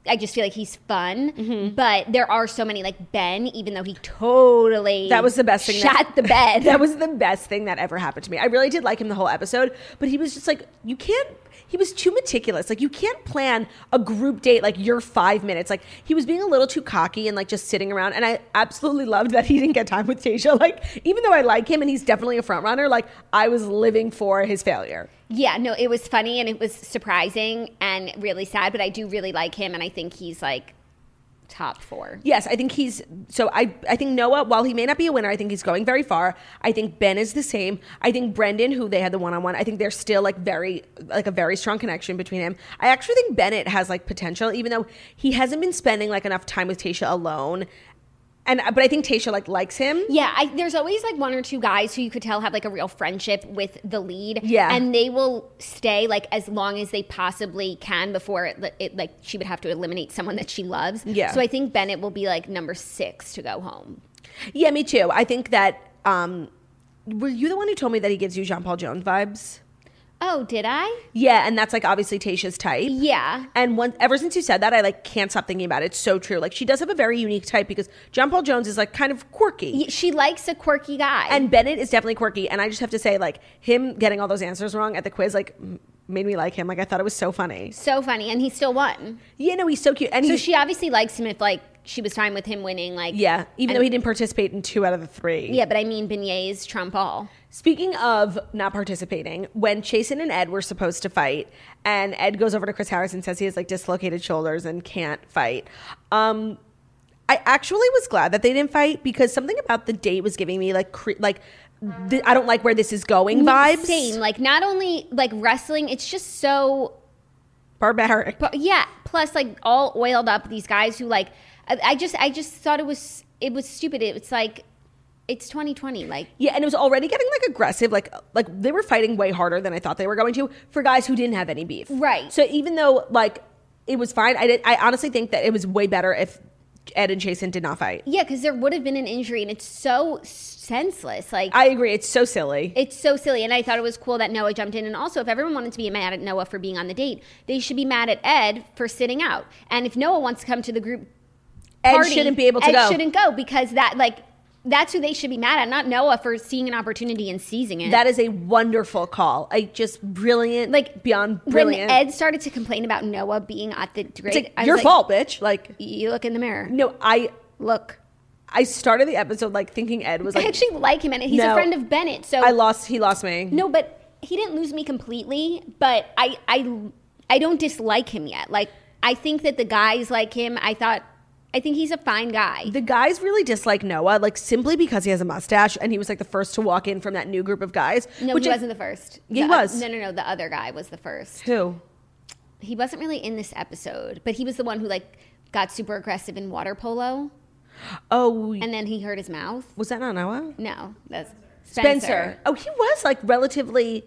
I just feel like he's fun, Mm-hmm. but there are so many like Ben. Even though he totally That was the best thing. shot that, the bed. that was the best thing that ever happened to me. I really did like him the whole episode, but he was just like, you can't. He was too meticulous. Like you can't plan a group date like your five minutes. Like he was being a little too cocky and like just sitting around. And I absolutely loved that he didn't get time with Tayshia. Like even though I like him and he's definitely a front runner, like I was living for his failure. Yeah, no, it was funny and it was surprising and really sad, but I do really like him and I think he's like top four. Yes, I think he's so I I think Noah, while he may not be a winner, I think he's going very far. I think Ben is the same. I think Brendan, who they had the one on one, I think there's still like very like a very strong connection between him. I actually think Bennett has like potential, even though he hasn't been spending like enough time with Tayshia alone. And but I think Tayshia like likes him. Yeah, I, there's always like one or two guys who you could tell have like a real friendship with the lead. Yeah. and they will stay like as long as they possibly can before it, it like she would have to eliminate someone that she loves. Yeah. So I think Bennett will be like number six to go home. Yeah, me too. I think that um were you the one who told me that he gives you John Paul Jones vibes? Oh, did I? Yeah, and that's like obviously Tayshia's type. Yeah. And once, ever since you said that, I like can't stop thinking about it. It's so true. Like she does have a very unique type because John Paul Jones is like kind of quirky. She likes a quirky guy. And Bennett is definitely quirky. And I just have to say, like, him getting all those answers wrong at the quiz, like, made me like him. Like I thought it was so funny. So funny, and he still won. Yeah, no, he's so cute. And So she obviously likes him if like she was fine with him winning. Like yeah, even and- though he didn't participate in two out of the three. yeah, but I mean beignets trump all. Speaking of not participating, when Chasen and Ed were supposed to fight, and Ed goes over to Chris Harris and says he has like dislocated shoulders and can't fight. Um, I actually was glad that they didn't fight because something about the date was giving me like cre- like th- I don't like where this is going vibes. Same. Like not only like wrestling, it's just so Barbaric. But yeah, plus like all oiled up these guys who like I, I just I just thought it was it was stupid. It's like it's 2020. Like Yeah, and it was already getting like aggressive. Like like they were fighting way harder than I thought they were going to for guys who didn't have any beef. Right. So even though like it was fine, I did, I honestly think that it was way better if Ed and Chasen did not fight. yeah, because there would have been an injury, and it's so senseless. Like I agree. It's so silly. it's so silly, and I thought it was cool that Noah jumped in. And also, if everyone wanted to be mad at Noah for being on the date, they should be mad at Ed for sitting out. And if Noah wants to come to the group Ed party, shouldn't be able to Ed go. shouldn't go because that like that's who they should be mad at, not Noah for seeing an opportunity and seizing it. That is a wonderful call. I just brilliant, Like, beyond brilliant. When Ed started to complain about Noah being at the grade, like I was your like, fault, bitch. Like You look in the mirror. no, I Look. I started the episode like thinking Ed was I actually like him, and he's No. a friend of Bennett. So I lost. He lost me. no, but he didn't lose me completely. But I, I, I don't dislike him yet. Like I think that the guys like him. I thought, I think he's a fine guy. The guys really dislike Noah, like simply because he has a mustache, and he was like the first to walk in from that new group of guys. No, which he I- wasn't the first. Yeah, he The- was. No, no, no. The other guy was the first. Who? He wasn't really in this episode, but he was the one who like got super aggressive in water polo, Oh, and then he hurt his mouth. was that not Noah? No, that's Spencer. Spencer. Oh, he was like relatively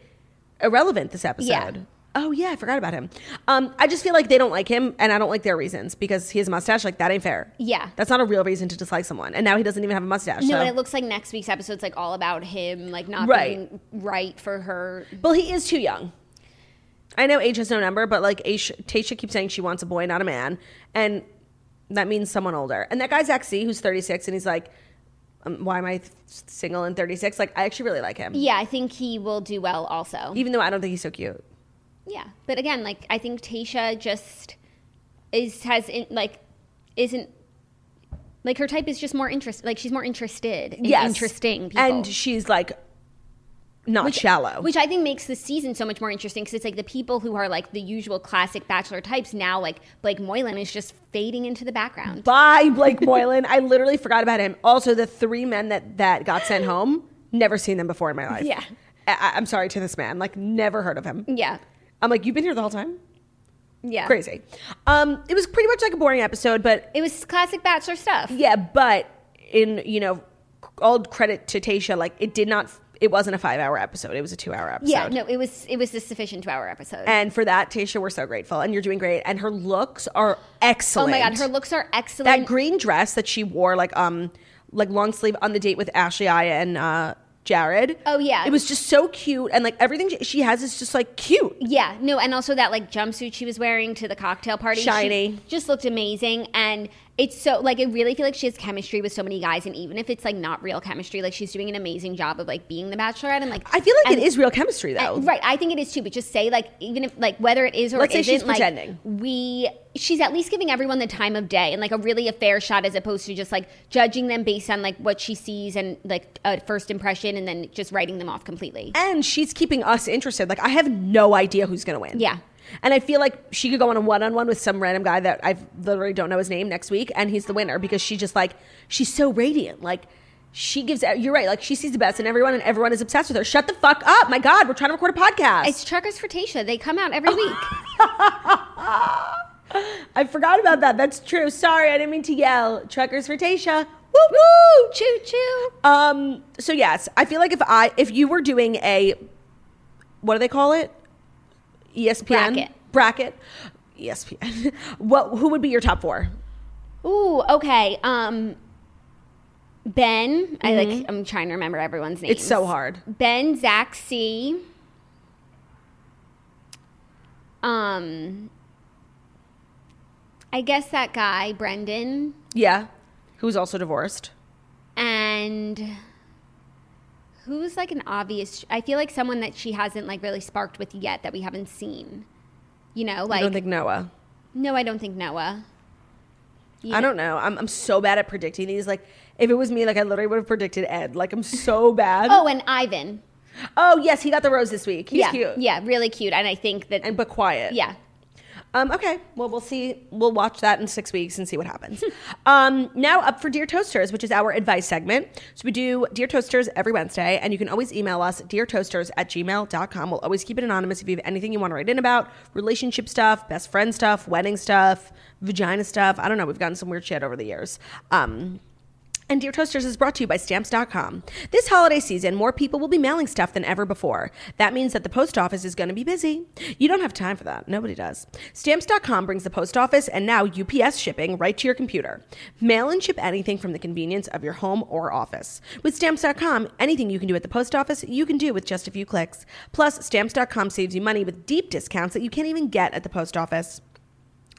irrelevant this episode. Yeah. Oh yeah, I forgot about him. Um, I just feel like they don't like him, and I don't like their reasons because he has a mustache. Like that ain't fair. Yeah. that's not a real reason to dislike someone. And now he doesn't even have a mustache. No, so- and it looks like next week's episode's like all about him, like not Right. being right for her. Well, he is too young. I know age has no number, but like Aisha, Tayshia keeps saying she wants a boy, not a man, and that means someone older. And that guy Zach C, who's 36, and he's like, um, "Why am I th- single and 36?" Like, I actually really like him, Yeah, I think he will do well also. even though I don't think he's so cute. Yeah, but again, like I think Tayshia just is has in, like isn't like her type is just more interest. Like she's more interested, in Yes, interesting people. and she's like not shallow. Which I think makes the season so much more interesting because it's like the people who are like the usual classic bachelor types now, like Blake Moynes is just fading into the background. Bye, Blake Moynes. I literally forgot about him. Also, the three men that that got sent home, never seen them before in my life. Yeah. I, I'm sorry to this man. Like, never heard of him. Yeah, I'm like, you've been here the whole time. yeah, Crazy. Um, it was pretty much like a boring episode, but It was classic bachelor stuff. yeah, but in you know, all credit to Tayshia, like it did not. It wasn't a five hour episode. It was a two hour episode. Yeah, no, it was it was a sufficient two hour episode. And for that, Tayshia, we're so grateful, and you're doing great. And her looks are excellent. oh excellent. my god, her looks are excellent. that green dress that she wore, like um, like long sleeve on the date with Ashley, Aya, and uh, Jared. Oh, yeah. it was just so cute, and like everything she has is just like cute. Yeah, no, and also that like jumpsuit she was wearing to the cocktail party, she Shiny. just looked amazing. And it's so like I really feel like she has chemistry with so many guys, and even if it's like not real chemistry, like she's doing an amazing job of like being the Bachelorette. And like I feel like and- it is real chemistry though. and- right, I think it is too. But just say like even if like whether it is or Let's say isn't, she's like, pretending. we she's at least giving everyone the time of day and like a really a fair shot as opposed to just like judging them based on like what she sees and like a first impression and then just writing them off completely. and she's keeping us interested. Like I have no idea who's gonna win. Yeah. And I feel like she could go on a one on one with some random guy that I literally don't know his name next week, and he's the winner because she just like she's so radiant. Like she gives. You're right. Like she sees the best in everyone, and everyone is obsessed with her. Shut the fuck up! My God, we're trying to record a podcast. It's Truckers for Tayshia. They come out every week. I forgot about that. That's true. Sorry, I didn't mean to yell. Truckers for Tayshia. Woo woo! choo choo. Um. So yes, I feel like if I if you were doing a what do they call it? ESPN Bracket. bracket. ESPN. what? Who would be your top four? Ooh, okay. Um, Ben. I like. I'm trying to remember everyone's names. Mm-hmm. It's so hard. Ben, Zach C. Um, I guess that guy Brendan Yeah. Who's also divorced? and Who's like an obvious? I feel like someone that she hasn't like really sparked with yet that we haven't seen. You know, like I don't think Noah. no, I don't think Noah. You I don't know. I'm, I'm so bad at predicting these. Like, if it was me, like I literally would have predicted Ed. Like, I'm so bad. Oh, and Ivan. Oh, yes, he got the rose this week. He's yeah, cute. yeah, really cute. And I think that And but quiet. yeah, Um, okay. Well, we'll see. We'll watch that in six weeks and see what happens. um, now up for Dear Toasters, which is our advice segment. So we do Dear Toasters every Wednesday, and you can always email us, deartoasters at gmail.com. We'll always keep it anonymous if you have anything you want to write in about relationship stuff, best friend stuff, wedding stuff, vagina stuff. I don't know. We've gotten some weird shit over the years. Um, and Dear Toasters is brought to you by Stamps.com. This holiday season, more people will be mailing stuff than ever before. That means that the post office is going to be busy. You don't have time for that. Nobody does. Stamps.com brings the post office and now UPS shipping right to your computer. Mail and ship anything from the convenience of your home or office. With Stamps.com, anything you can do at the post office, you can do with just a few clicks. Plus, Stamps.com saves you money with deep discounts that you can't even get at the post office.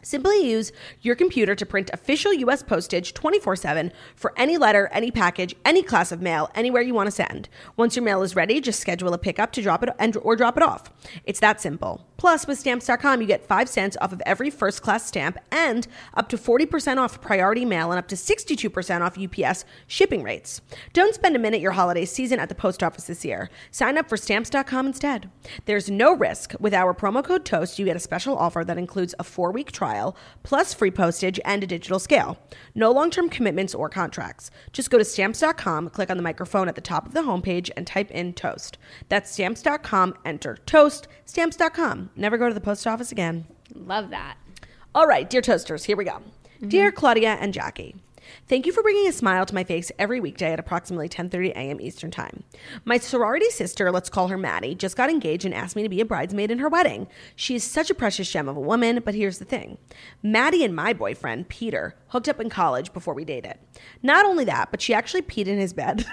Simply use your computer to print official US postage 24 7 for any letter, any package, any class of mail, anywhere you want to send. Once your mail is ready, just schedule a pickup to drop it and, or drop it off. It's that simple. Plus, with stamps.com, you get 5 cents off of every first class stamp and up to 40% off priority mail and up to 62% off UPS shipping rates. Don't spend a minute your holiday season at the post office this year. Sign up for stamps.com instead. There's no risk. With our promo code TOAST, you get a special offer that includes a four week trial plus free postage and a digital scale. No long term commitments or contracts. Just go to stamps.com, click on the microphone at the top of the homepage, and type in toast. That's stamps.com, enter toast, stamps.com. Never go to the post office again. love that. All right, dear toasters, here we go. Dear mm-hmm. Claudia and Jackie, thank you for bringing a smile to my face every weekday at approximately 10:30 a.m. Eastern Time. My sorority sister, let's call her Maddie, just got engaged and asked me to be a bridesmaid in her wedding. She is such a precious gem of a woman, but here's the thing. Maddie and my boyfriend, Peter, hooked up in college before we dated. Not only that, but she actually peed in his bed.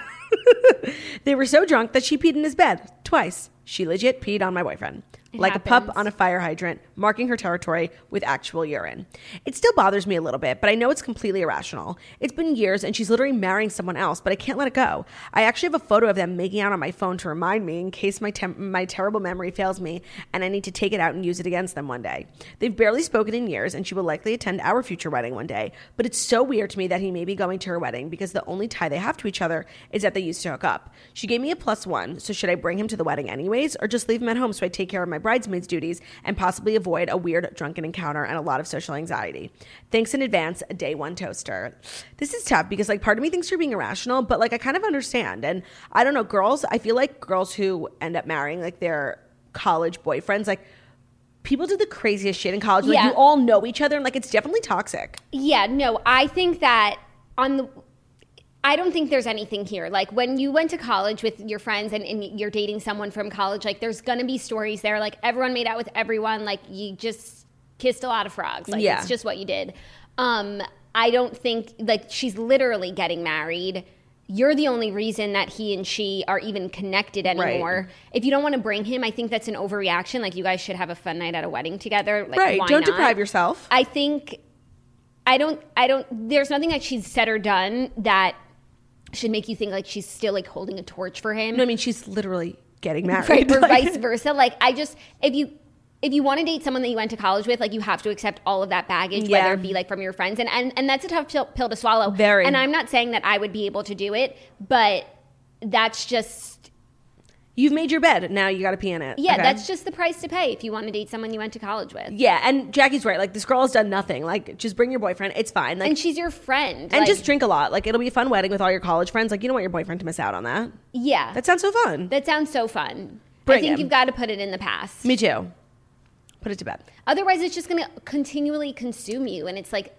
they were so drunk that she peed in his bed twice. She legit peed on my boyfriend. Like a pup on a fire hydrant, marking her territory with actual urine. It still bothers me a little bit, but I know it's completely irrational. It's been years and she's literally marrying someone else, but I can't let it go. I actually have a photo of them making out on my phone to remind me in case my tem- my terrible memory fails me and I need to take it out and use it against them one day. They've barely spoken in years and she will likely attend our future wedding one day, but it's so weird to me that he may be going to her wedding because the only tie they have to each other is that they used to hook up. She gave me a plus one, so should I bring him to the wedding anyways or just leave him at home so I take care of my bridesmaids' duties and possibly avoid a weird drunken encounter and a lot of social anxiety? Thanks in advance, a day one toaster. This is tough because like part of me thinks you're being irrational, but like I kind of understand. And I don't know, girls, I feel like girls who end up marrying like their college boyfriends, like people do the craziest shit in college. Like Yeah. you all know each other and like it's definitely toxic. Yeah, no, I think that on the I don't think there's anything here. Like when you went to college with your friends and, and you're dating someone from college, like there's gonna be stories there. Like everyone made out with everyone. Like you just kissed a lot of frogs. Like Yeah. it's just what you did. Um, I don't think like she's literally getting married. You're the only reason that he and she are even connected anymore. If you don't want to bring him, I think that's an overreaction. Like you guys should have a fun night at a wedding together. Like, right. Don't not? deprive yourself. I think I don't I don't there's nothing that she's said or done that should make you think like she's still like holding a torch for him. no, I mean she's literally getting married. right, or Like- vice versa. Like I just if you if you want to date someone that you went to college with, like you have to accept all of that baggage, Yeah. whether it be like from your friends, and and, and that's a tough pill, pill to swallow. Very. And I'm not saying that I would be able to do it, but that's just You've made your bed. Now you got to pee in it. yeah, okay? that's just the price to pay if you want to date someone you went to college with. Yeah, and Jackie's right. Like this girl has done nothing. Like just bring your boyfriend. It's fine. Like And she's your friend, and like, just drink a lot. Like it'll be a fun wedding with all your college friends. Like you don't want your boyfriend to miss out on that. yeah. That sounds so fun. That sounds so fun. Bring I think him. you've got to put it in the past. Me too. Put it to bed. Otherwise, it's just going to continually consume you, and it's like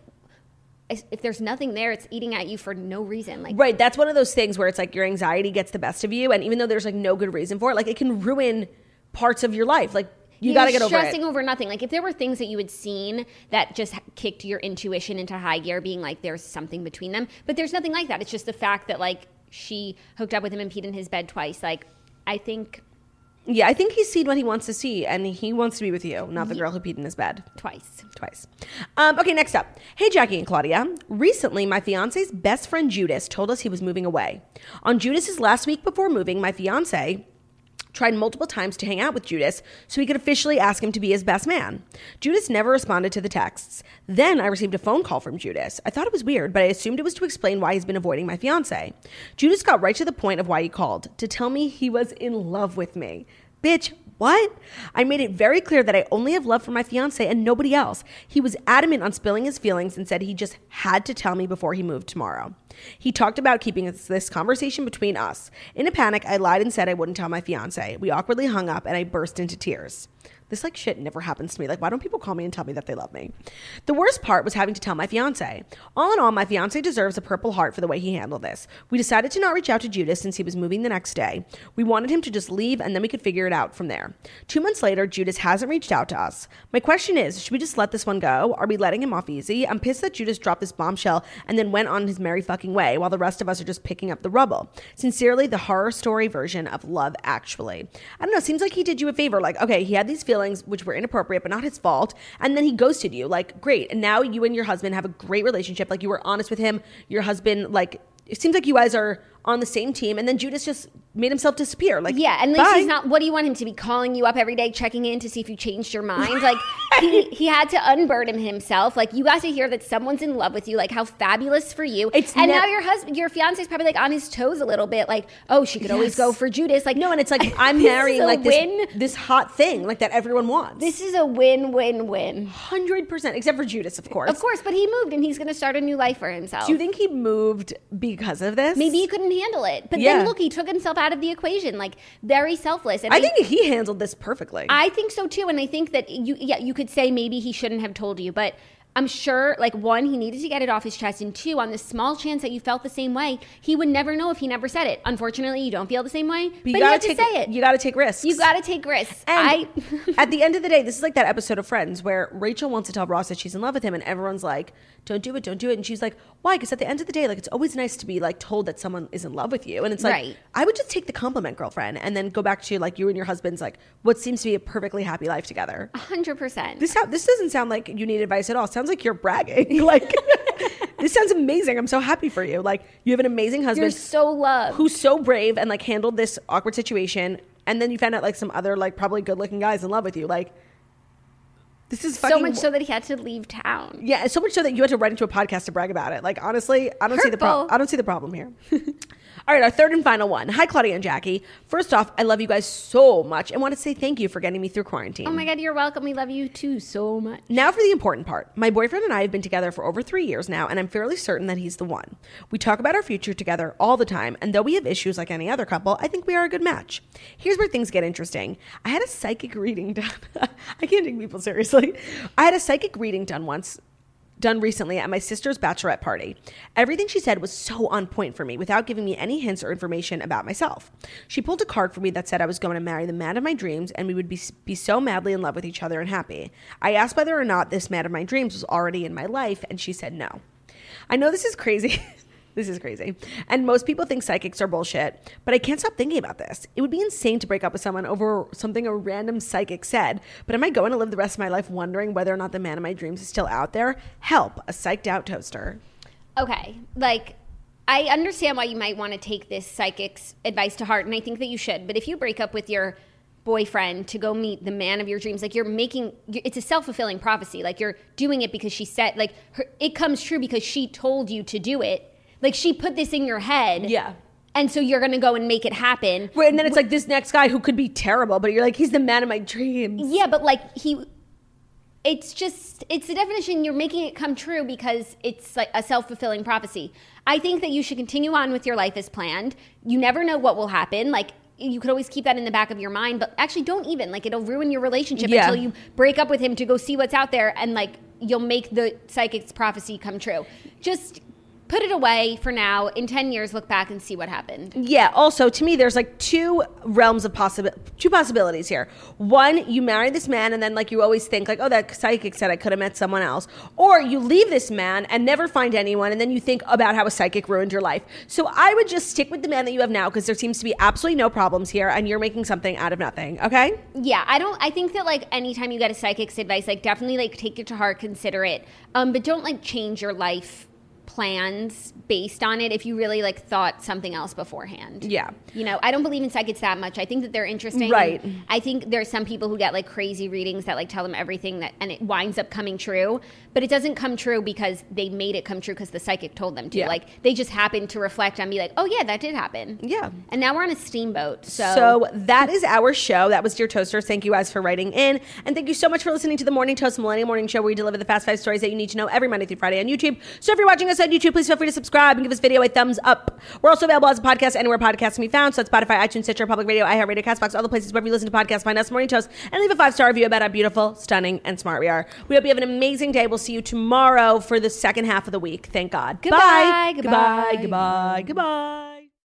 if if there's nothing there, it's eating at you for no reason. Like Right. That's one of those things where it's like your anxiety gets the best of you, and even though there's like no good reason for it, like it can ruin parts of your life. Like you got to get over stressing it. over nothing. Like if there were things that you had seen that just kicked your intuition into high gear, being like there's something between them, but there's nothing like that. It's just the fact that like she hooked up with him and peed in his bed twice. Like I think Yeah, I think he's seen what he wants to see, and he wants to be with you, not the girl who peed in his bed Twice. twice. Um, okay, next up. Hey, Jackie and Claudia. Recently, my fiance's best friend Judas told us he was moving away. On Judas's last week before moving, my fiance tried multiple times to hang out with Judas so he could officially ask him to be his best man. Judas never responded to the texts. Then I received a phone call from Judas. I thought it was weird, but I assumed it was to explain why he's been avoiding my fiance. Judas got right to the point of why he called to tell me he was in love with me. Bitch, what? I made it very clear that I only have love for my fiance and nobody else. He was adamant on spilling his feelings and said he just had to tell me before he moved tomorrow. He talked about keeping this, conversation between us. In a panic, I lied and said I wouldn't tell my fiance. We awkwardly hung up and I burst into tears. This like shit never happens to me. Like, why don't people call me and tell me that they love me? The worst part was having to tell my fiance. All in all, my fiance deserves a purple heart for the way he handled this. We decided to not reach out to Judas since he was moving the next day. We wanted him to just leave and then we could figure it out from there. Two months later, Judas hasn't reached out to us. My question is, should we just let this one go? Are we letting him off easy? I'm pissed that Judas dropped this bombshell and then went on his merry fucking way while the rest of us are just picking up the rubble. Sincerely, the horror story version of Love Actually. I don't know, seems like he did you a favor. Like, okay, he had these feelings which were inappropriate, but not his fault. And then he ghosted you. Like, great. And now you and your husband have a great relationship. Like, you were honest with him. Your husband, like, it seems like you guys are on the same team. And then Judas just made himself disappear. Like, Yeah, and at least bye. he's not. What do you want him to be calling you up every day, checking in to see if you changed your mind? Like he, he had to unburden himself. Like you got to hear that someone's in love with you. Like how fabulous for you. It's and ne- now your husband, your fiance's probably like on his toes a little bit. Like oh, she could always go for Judas. Like No, and it's like I'm marrying like this, win. this hot thing, like that everyone wants. This is a win, win, win. hundred percent, except for Judas, of course. Of course, but he moved and he's going to start a new life for himself. Do you think he moved because of this? Maybe he couldn't handle it, but Yeah. then look, he took himself out of the equation. Like very selfless. And I think he handled this perfectly. I think so too, and I think that you yeah you could say maybe he shouldn't have told you, but I'm sure like one he needed to get it off his chest, and two on the small chance that you felt the same way, he would never know if he never said it. Unfortunately, you don't feel the same way, but, you, gotta have take, to say it. You got to take risks. You got to take risks. And I at the end of the day, this is like that episode of Friends where Rachel wants to tell Ross that she's in love with him, and everyone's like, "Don't do it, don't do it," and she's like, "Why?" Because at the end of the day, like it's always nice to be like told that someone is in love with you, and it's like Right. I would just take the compliment, girlfriend, and then go back to like you and your husband's like what seems to be a perfectly happy life together. hundred percent. This sound, this doesn't sound like you need advice at all. It sounds like you're bragging. like this sounds amazing. I'm so happy for you. Like you have an amazing husband You're so loved. who's so brave and like handled this awkward situation, and then you found out like some other like probably good looking guys in love with you. Like this is fucking so much so that he had to leave town. yeah, so much so that you had to write into a podcast to brag about it. Like honestly, I don't see the problem. I don't see the problem here. All right, our third and final one. Hi, Claudia and Jackie. First off, I love you guys so much and want to say thank you for getting me through quarantine. Oh my god, you're welcome. We love you too so much. Now for the important part. My boyfriend and I have been together for over three years now, and I'm fairly certain that he's the one. We talk about our future together all the time, and though we have issues like any other couple, I think we are a good match. Here's where things get interesting. I had a psychic reading done. I can't take people seriously. I had a psychic reading done once done recently at my sister's bachelorette party. Everything she said was so on point for me without giving me any hints or information about myself. She pulled a card for me that said I was going to marry the man of my dreams and we would be, be so madly in love with each other and happy. I asked whether or not this man of my dreams was already in my life and she said no. I know this is crazy. this is crazy. And most people think psychics are bullshit, but I can't stop thinking about this. It would be insane to break up with someone over something a random psychic said, but am I going to live the rest of my life wondering whether or not the man of my dreams is still out there? Help, a psyched out toaster. Okay, like I understand why you might want to take this psychic's advice to heart, and I think that you should. But if you break up with your boyfriend to go meet the man of your dreams, like you're making it's a self fulfilling prophecy. Like you're doing it because she said, like her, it comes true because she told you to do it. Like she put this in your head. Yeah. And so you're gonna go and make it happen. Right, and then it's like this next guy who could be terrible, but you're like, he's the man of my dreams. Yeah, but like he it's just it's the definition you're making it come true because it's like a self-fulfilling prophecy. I think that you should continue on with your life as planned. You never know what will happen. Like you could always keep that in the back of your mind, but actually don't even. Like it'll ruin your relationship Yeah. until you break up with him to go see what's out there and like you'll make the psychic's prophecy come true. Just put it away for now. In 10 years, look back and see what happened. Yeah. Also, to me, there's like two realms of possible, two possibilities here. One, you marry this man, and then like you always think like, oh, that psychic said I could have met someone else, or you leave this man and never find anyone, and then you think about how a psychic ruined your life. So I would just stick with the man that you have now because there seems to be absolutely no problems here, and you're making something out of nothing. Okay. Yeah, I don't. I think that like anytime you get a psychic's advice, like definitely like take it to heart, consider it, um, but don't like change your life plans based on it if you really like thought something else beforehand. Yeah. You know, I don't believe in psychics that much. I think that they're interesting. Right. I think there's some people who get like crazy readings that like tell them everything that and it winds up coming true, but it doesn't come true because they made it come true because the psychic told them to. Yeah. Like they just happen to reflect and be like, "Oh yeah, that did happen." Yeah. And now we're on a steamboat. So, So that is our show. That was Dear Toaster. Thank you guys for writing in. And thank you so much for listening to the Morning Toast Millennial Morning Show, where we deliver the fast five stories that you need to know every Monday through Friday on YouTube. So if you're watching us on YouTube, please feel free to subscribe and give this video a thumbs up. We're also available as a podcast anywhere podcasts can be found. So it's Spotify, iTunes, Stitcher, Public Radio, iHeartRadio, CastBox, all the places wherever you listen to podcasts. Find us Morning Toast and leave a five star review about how beautiful, stunning, and smart we are. We hope you have an amazing day. We'll see you tomorrow for the second half of the week. Thank God. Goodbye, Bye. goodbye. Goodbye. Goodbye. Goodbye.